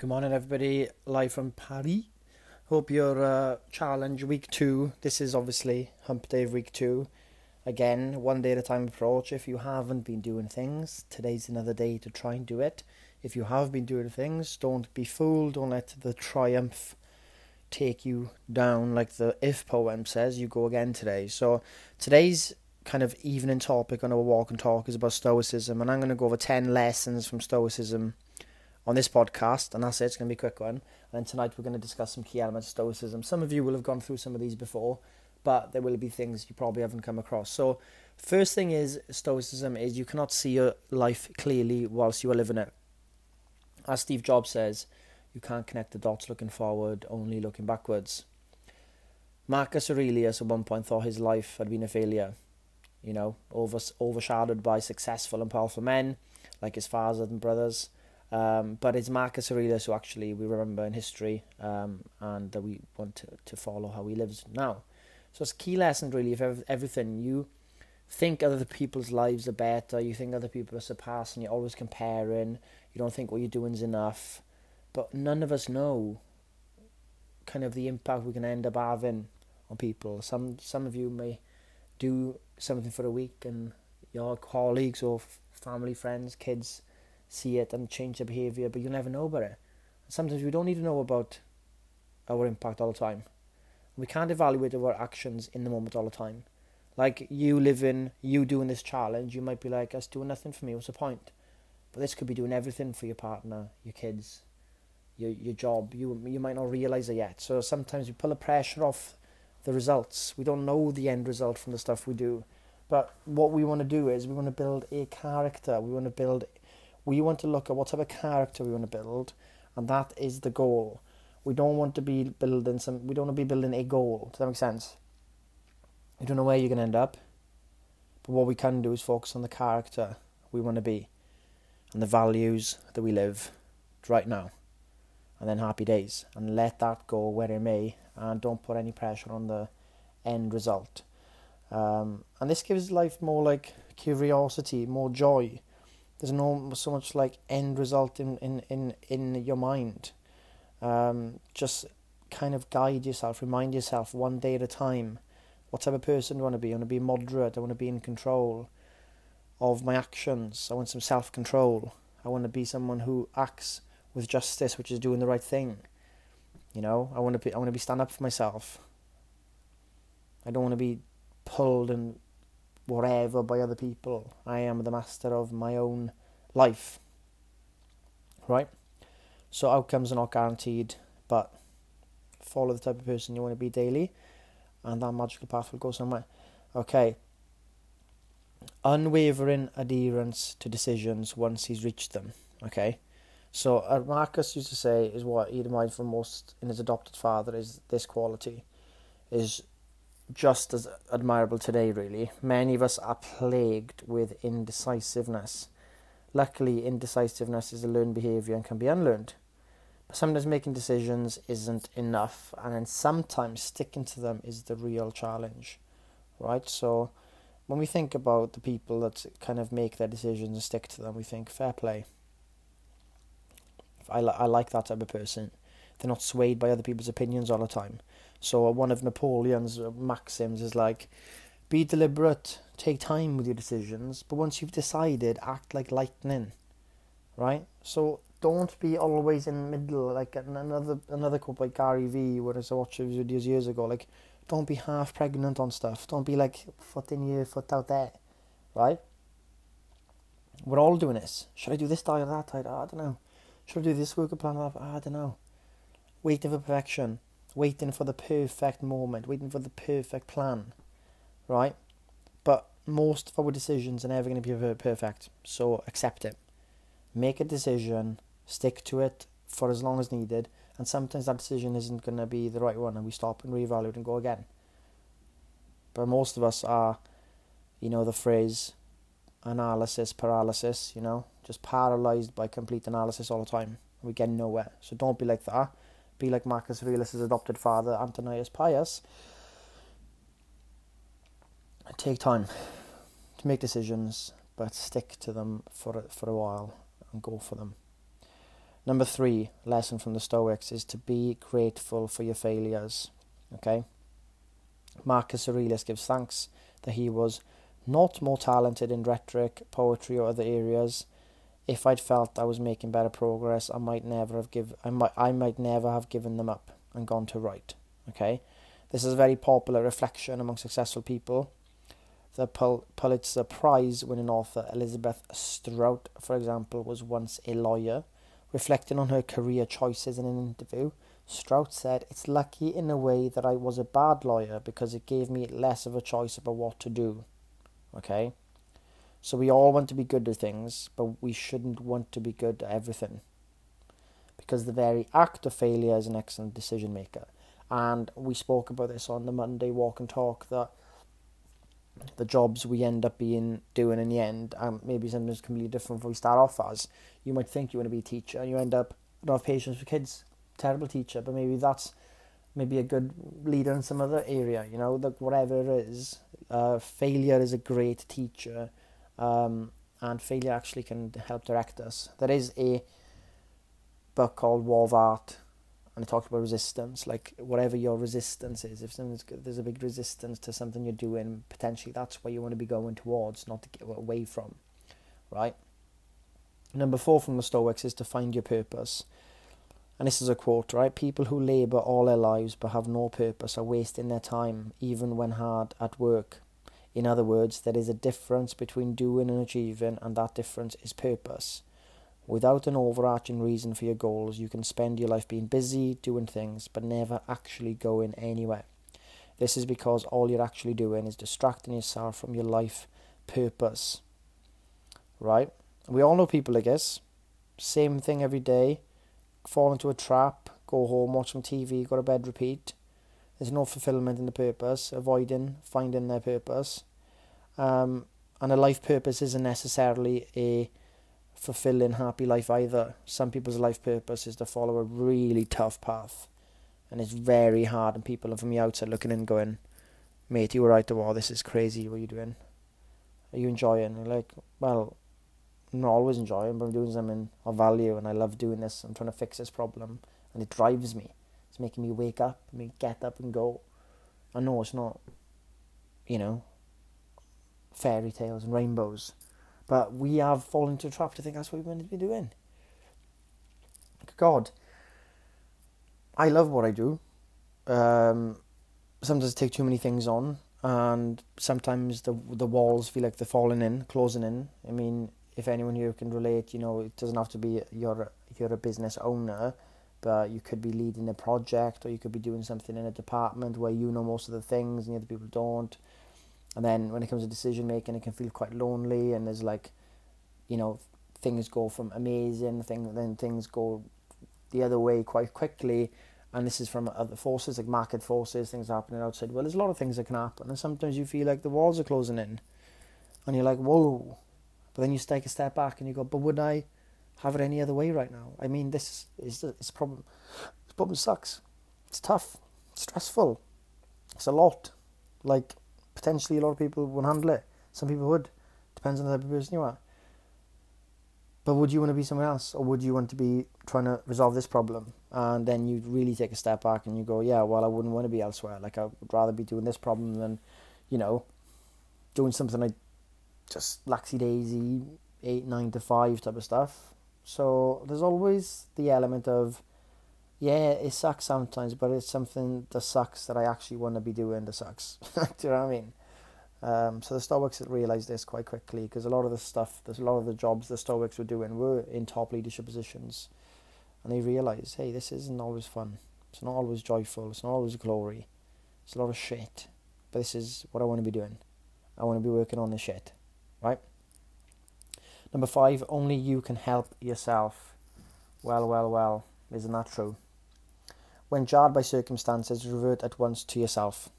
Good morning, everybody. Live from Paris. Hope your uh, challenge week two. This is obviously Hump Day week two. Again, one day at a time approach. If you haven't been doing things, today's another day to try and do it. If you have been doing things, don't be fooled. Don't let the triumph take you down, like the If poem says. You go again today. So today's kind of evening topic on our walk and talk is about Stoicism, and I'm going to go over ten lessons from Stoicism on this podcast, and that's it. It's going to be a quick one. And then tonight we're going to discuss some key elements of Stoicism. Some of you will have gone through some of these before, but there will be things you probably haven't come across. So, first thing is Stoicism is you cannot see your life clearly whilst you are living it. As Steve Jobs says, you can't connect the dots looking forward, only looking backwards. Marcus Aurelius at one point thought his life had been a failure, you know, over, overshadowed by successful and powerful men like his father and brothers um, but it's Marcus Aurelius who actually we remember in history um, and that we want to, to follow how he lives now. So it's a key lesson really of everything. You think other people's lives are better, you think other people are surpassing, you're always comparing, you don't think what you're doing is enough. But none of us know kind of the impact we can end up having on people. Some some of you may do something for a week and your colleagues or family, friends, kids see it and change their behavior, but you never know about it. Sometimes we don't need to know about our impact all the time. We can't evaluate our actions in the moment all the time. Like you living, you doing this challenge, you might be like, "That's doing nothing for me. What's the point?" But this could be doing everything for your partner, your kids, your your job. You you might not realize it yet. So sometimes we pull the pressure off the results. We don't know the end result from the stuff we do. But what we want to do is we want to build a character. We want to build we want to look at what type of character we want to build, and that is the goal. We don't want to be building some. We don't want to be building a goal. Does that make sense? We don't know where you're going to end up, but what we can do is focus on the character we want to be, and the values that we live right now, and then happy days, and let that go where it may, and don't put any pressure on the end result. Um, and this gives life more like curiosity, more joy there's no so much like end result in in in, in your mind. Um, just kind of guide yourself remind yourself one day at a time what type of person do I want to be? I want to be moderate I want to be in control of my actions. I want some self-control. I want to be someone who acts with justice which is doing the right thing. You know I want to be I want to be stand up for myself. I don't want to be pulled and whatever by other people. I am the master of my own life. Right? So outcomes are not guaranteed, but follow the type of person you want to be daily, and that magical path will go somewhere. Okay. Unwavering adherence to decisions once he's reached them. Okay. So uh, Marcus used to say is what he admired from most in his adopted father is this quality, is just as admirable today, really. Many of us are plagued with indecisiveness. Luckily, indecisiveness is a learned behaviour and can be unlearned. But sometimes making decisions isn't enough, and then sometimes sticking to them is the real challenge, right? So, when we think about the people that kind of make their decisions and stick to them, we think fair play. I, li- I like that type of person. They're not swayed by other people's opinions all the time. So uh, one of Napoleon's uh, maxims is like, be deliberate, take time with your decisions, but once you've decided, act like lightning, right? So don't be always in middle. Like another another quote by Gary Vee, where I watched his videos years ago. Like, don't be half pregnant on stuff. Don't be like foot in here, foot out there, right? We're all doing this. Should I do this diet or that diet? I don't know. Should I do this workout plan? I don't know. Waiting for perfection waiting for the perfect moment, waiting for the perfect plan, right? But most of our decisions are never going to be perfect, so accept it. Make a decision, stick to it for as long as needed, and sometimes that decision isn't going to be the right one, and we stop and reevaluate and go again. But most of us are, you know, the phrase analysis paralysis, you know, just paralyzed by complete analysis all the time. We get nowhere. So don't be like that be like Marcus Aurelius' adopted father, Antonius Pius. Take time to make decisions, but stick to them for for a while and go for them. Number three lesson from the Stoics is to be grateful for your failures. Okay? Marcus Aurelius gives thanks that he was not more talented in rhetoric, poetry, or other areas. If I'd felt I was making better progress, I might never have give I might I might never have given them up and gone to write. Okay, this is a very popular reflection among successful people. The Pul- Pulitzer Prize winning author Elizabeth Strout, for example, was once a lawyer. Reflecting on her career choices in an interview, Strout said, It's lucky in a way that I was a bad lawyer because it gave me less of a choice about what to do. Okay? So we all want to be good at things, but we shouldn't want to be good at everything. Because the very act of failure is an excellent decision maker. And we spoke about this on the Monday walk and talk that the jobs we end up being doing in the end, um, maybe sometimes completely different from what we start off as. You might think you want to be a teacher, and you end up not have patience with kids. Terrible teacher, but maybe that's maybe a good leader in some other area. You know, that whatever it is, uh, failure is a great teacher, um, and failure actually can help direct us. There is a book called War of Art and it talks about resistance, like whatever your resistance is. If there's a big resistance to something you're doing, potentially that's where you want to be going towards, not to get away from, right? Number four from the Stoics is to find your purpose. And this is a quote, right? People who labour all their lives but have no purpose are wasting their time, even when hard at work. In other words, there is a difference between doing and achieving, and that difference is purpose. Without an overarching reason for your goals, you can spend your life being busy, doing things, but never actually going anywhere. This is because all you're actually doing is distracting yourself from your life purpose. Right? We all know people I guess. Same thing every day. Fall into a trap, go home, watch some TV, go to bed, repeat. There's no fulfillment in the purpose, avoiding finding their purpose. Um, and a life purpose isn't necessarily a fulfilling, happy life either. Some people's life purpose is to follow a really tough path, and it's very hard. And people are from the outside looking in, going, "Mate, you were right war. This is crazy. What are you doing? Are you enjoying?" And like, well, I'm not always enjoying, but I'm doing something of value, and I love doing this. I'm trying to fix this problem, and it drives me. It's making me wake up, me get up and go. I know it's not, you know, fairy tales and rainbows but we have fallen into a trap to think that's what we're meant to be doing. God, I love what I do. Um, sometimes I take too many things on, and sometimes the the walls feel like they're falling in, closing in. I mean, if anyone here can relate, you know, it doesn't have to be you're you're a business owner, but you could be leading a project, or you could be doing something in a department where you know most of the things and the other people don't. And then when it comes to decision making, it can feel quite lonely, and there's like, you know, things go from amazing, thing then things go the other way quite quickly, and this is from other forces like market forces, things happening outside. Well, there's a lot of things that can happen, and sometimes you feel like the walls are closing in, and you're like, whoa, but then you take a step back and you go, but would I have it any other way right now? I mean, this is it's a problem. This problem sucks. It's tough. It's stressful. It's a lot. Like potentially a lot of people would handle it. Some people would. Depends on the type of person you are. But would you want to be someone else, or would you want to be trying to resolve this problem? And then you really take a step back and you go, yeah, well, I wouldn't want to be elsewhere. Like I would rather be doing this problem than, you know, doing something like just laxy daisy, eight nine to five type of stuff. So there's always the element of yeah, it sucks sometimes, but it's something that sucks that I actually want to be doing that sucks. Do you know what I mean? Um, so the Stoics realised this quite quickly because a lot of the stuff, there's a lot of the jobs the Stoics were doing were in top leadership positions, and they realised, hey, this isn't always fun. It's not always joyful. It's not always glory. It's a lot of shit. But this is what I want to be doing. I want to be working on this shit, right? Number five, only you can help yourself. Well, well, well, isn't that true? When jarred by circumstances, revert at once to yourself.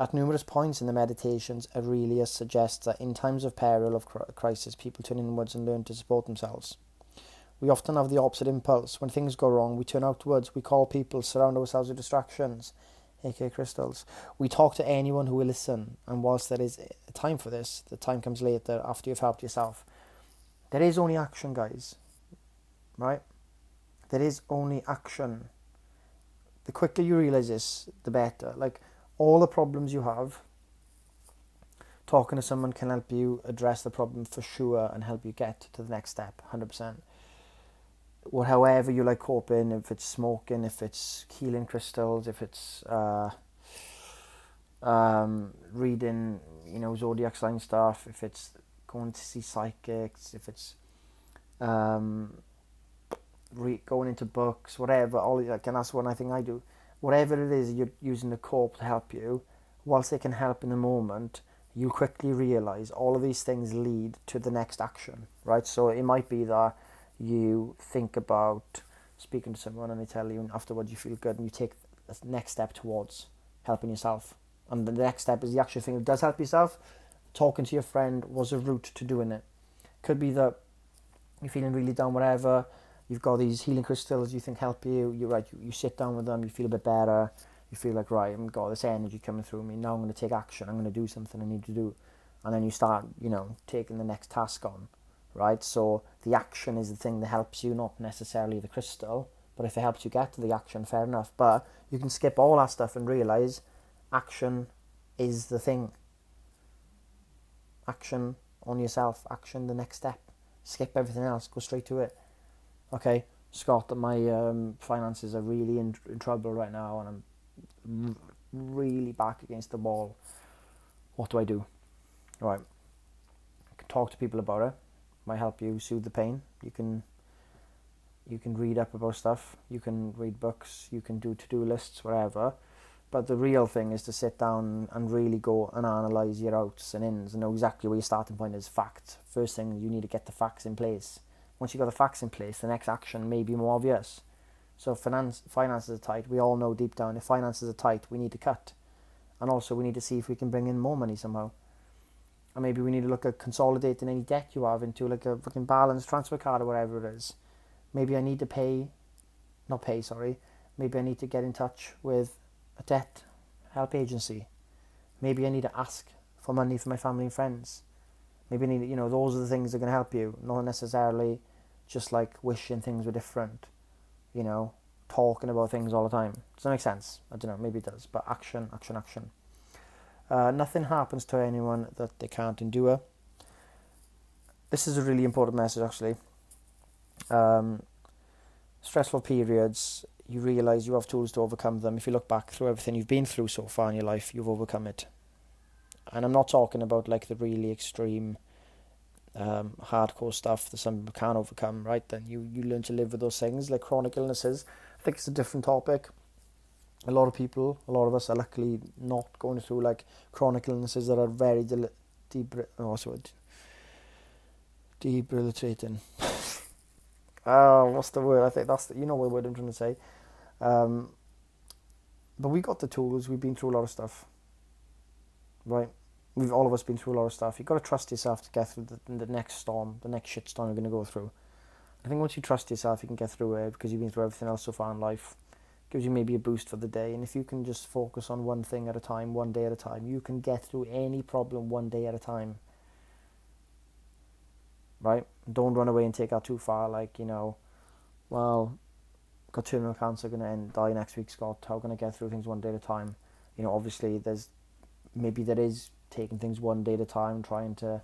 At numerous points in the meditations, Aurelius suggests that in times of peril of crisis, people turn inwards and learn to support themselves. We often have the opposite impulse. When things go wrong, we turn outwards, we call people, surround ourselves with distractions, aka crystals. We talk to anyone who will listen, and whilst there is a time for this, the time comes later after you've helped yourself. There is only action, guys. Right? There is only action. The quicker you realize this, the better. Like all the problems you have, talking to someone can help you address the problem for sure and help you get to the next step 100% what however you like coping, if it's smoking, if it's healing crystals, if it's uh, um, reading, you know, zodiac sign stuff, if it's going to see psychics, if it's um, re- going into books, whatever. All like, and that's one thing I do. Whatever it is you're using the corp to help you, whilst they can help in the moment, you quickly realize all of these things lead to the next action, right? So it might be that you think about speaking to someone and they tell you, and afterwards you feel good, and you take the next step towards helping yourself. And the next step is the actual thing that does help yourself. Talking to your friend was a route to doing it. Could be that you're feeling really down, whatever. You've got these healing crystals you think help you. You're right, you, you sit down with them, you feel a bit better. You feel like right, I've got this energy coming through me. Now I'm going to take action. I'm going to do something I need to do, and then you start, you know, taking the next task on, right? So the action is the thing that helps you, not necessarily the crystal. But if it helps you get to the action, fair enough. But you can skip all that stuff and realize action is the thing. Action on yourself. Action the next step skip everything else, go straight to it. Okay, Scott, my um, finances are really in, in trouble right now, and I'm really back against the wall. What do I do? Right, I can talk to people about it. Might help you soothe the pain. You can you can read up about stuff. You can read books. You can do to do lists, whatever. But the real thing is to sit down and really go and analyse your outs and ins and know exactly where your starting point is. Fact. First thing, you need to get the facts in place. Once you've got the facts in place, the next action may be more obvious. So finance, finances are tight. We all know deep down if finances are tight, we need to cut. And also we need to see if we can bring in more money somehow. And maybe we need to look at consolidating any debt you have into like a fucking balance transfer card or whatever it is. Maybe I need to pay, not pay, sorry. Maybe I need to get in touch with a debt help agency. Maybe I need to ask for money from my family and friends. Maybe I need, you know, those are the things that to help you, not necessarily just like wishing things were different, you know, talking about things all the time. Does that make sense? I don't know, maybe it does, but action, action, action. Uh, nothing happens to anyone that they can't endure. This is a really important message, actually. Um, stressful periods you realize you have tools to overcome them. If you look back through everything you've been through so far in your life, you've overcome it. And I'm not talking about like the really extreme, um, hardcore stuff that some people can't overcome, right? Then you, you learn to live with those things, like chronic illnesses. I think it's a different topic. A lot of people, a lot of us are luckily not going through like chronic illnesses that are very del- debri- oh, sorry, debilitating. oh, what's the word? I think that's the, you know what word I'm trying to say. Um, but we got the tools. We've been through a lot of stuff, right? We've all of us been through a lot of stuff. You've got to trust yourself to get through the, the next storm, the next shit storm you're going to go through. I think once you trust yourself, you can get through it because you've been through everything else so far in life. Gives you maybe a boost for the day, and if you can just focus on one thing at a time, one day at a time, you can get through any problem one day at a time. Right? Don't run away and take that too far. Like you know, well, got terminal cancer, to end, die next week, Scott. How can I get through things one day at a time? You know, obviously, there's maybe there is taking things one day at a time, trying to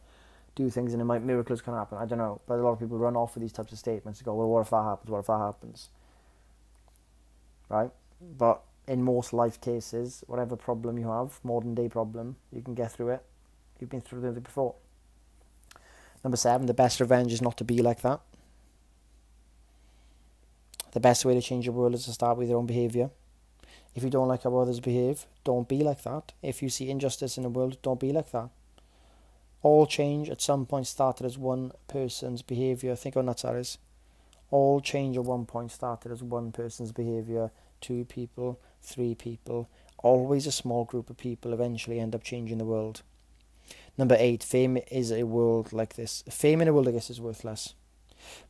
do things, and it might miracles can happen. I don't know, but a lot of people run off with these types of statements and go, "Well, what if that happens? What if that happens?" Right? But in most life cases, whatever problem you have, modern day problem, you can get through it. You've been through it before. Number seven, the best revenge is not to be like that. The best way to change your world is to start with your own behaviour. If you don't like how others behave, don't be like that. If you see injustice in the world, don't be like that. All change at some point started as one person's behaviour. Think that, Saris. All change at one point started as one person's behaviour. Two people, three people, always a small group of people eventually end up changing the world. Number eight, fame is a world like this. Fame in a world like this is worthless.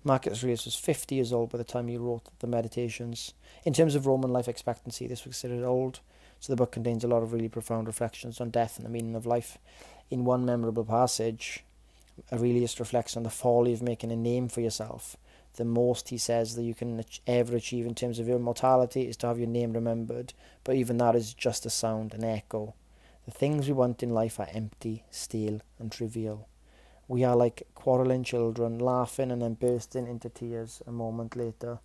Marcus Aurelius was 50 years old by the time he wrote the Meditations. In terms of Roman life expectancy, this was considered old, so the book contains a lot of really profound reflections on death and the meaning of life. In one memorable passage, Aurelius reflects on the folly of making a name for yourself The most he says that you can ever achieve in terms of immortality is to have your name remembered, but even that is just a sound, an echo. The things we want in life are empty, stale, and trivial. We are like quarrelling children, laughing and then bursting into tears a moment later.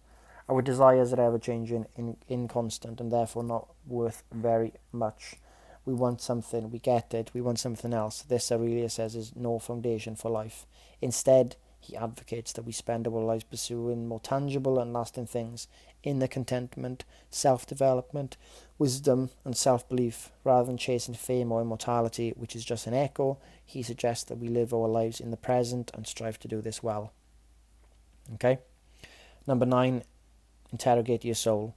Our desires are ever changing, in, inconstant, and therefore not worth very much. We want something, we get it, we want something else. This, Aurelius says, is no foundation for life. Instead, he advocates that we spend our lives pursuing more tangible and lasting things in the contentment, self development, wisdom, and self belief, rather than chasing fame or immortality, which is just an echo. He suggests that we live our lives in the present and strive to do this well. Okay? Number nine, interrogate your soul.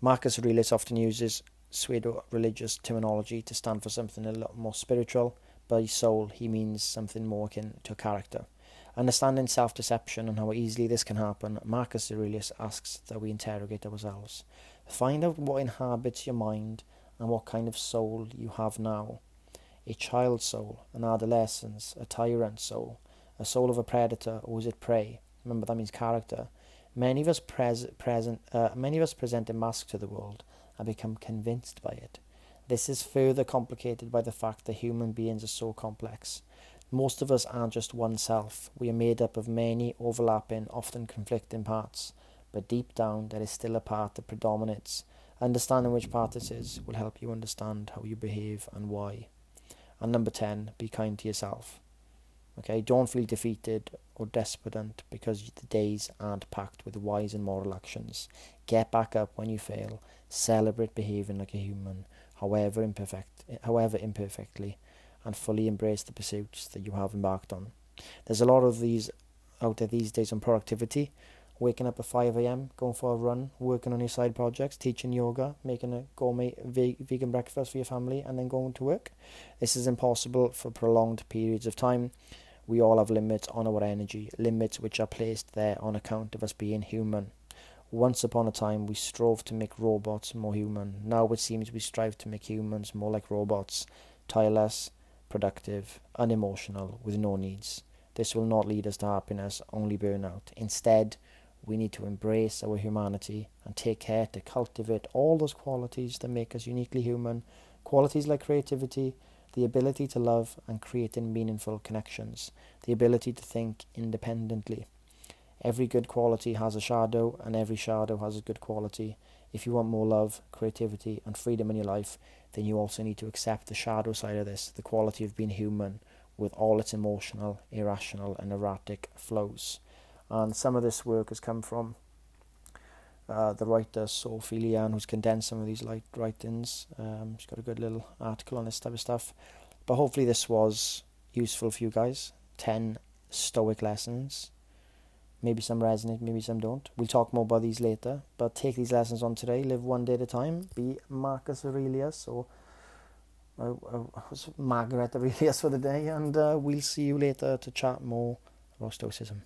Marcus Aurelius often uses pseudo religious terminology to stand for something a lot more spiritual. By soul, he means something more akin to character. Understanding self deception and how easily this can happen, Marcus Aurelius asks that we interrogate ourselves. Find out what inhabits your mind and what kind of soul you have now. A child soul, an adolescence, a tyrant soul, a soul of a predator, or is it prey? Remember that means character. Many of us pres- present, uh, many of us present a mask to the world and become convinced by it. This is further complicated by the fact that human beings are so complex. Most of us aren't just one self. We are made up of many overlapping, often conflicting parts. But deep down, there is still a part that predominates. Understanding which part this is will help you understand how you behave and why. And number 10, be kind to yourself. Okay, don't feel defeated or despondent because the days aren't packed with wise and moral actions. Get back up when you fail. Celebrate behaving like a human, however imperfect, however imperfectly and fully embrace the pursuits that you have embarked on. There's a lot of these out there these days on productivity. Waking up at 5 a.m., going for a run, working on your side projects, teaching yoga, making a gourmet vegan breakfast for your family, and then going to work. This is impossible for prolonged periods of time. We all have limits on our energy, limits which are placed there on account of us being human. Once upon a time, we strove to make robots more human. Now it seems we strive to make humans more like robots, tireless, productive, unemotional, with no needs. This will not lead us to happiness, only burnout. Instead, we need to embrace our humanity and take care to cultivate all those qualities that make us uniquely human. Qualities like creativity, the ability to love and creating meaningful connections, the ability to think independently. Every good quality has a shadow, and every shadow has a good quality. If you want more love, creativity, and freedom in your life, then you also need to accept the shadow side of this, the quality of being human, with all its emotional, irrational, and erratic flows. And some of this work has come from uh, the writer Sophie Lian, who's condensed some of these light writings. Um, she's got a good little article on this type of stuff. But hopefully, this was useful for you guys. 10 Stoic lessons Maybe some resonate, maybe some don't. We'll talk more about these later. But take these lessons on today. Live one day at a time. Be Marcus Aurelius or uh, uh, Margaret Aurelius for the day. And uh, we'll see you later to chat more about Stoicism.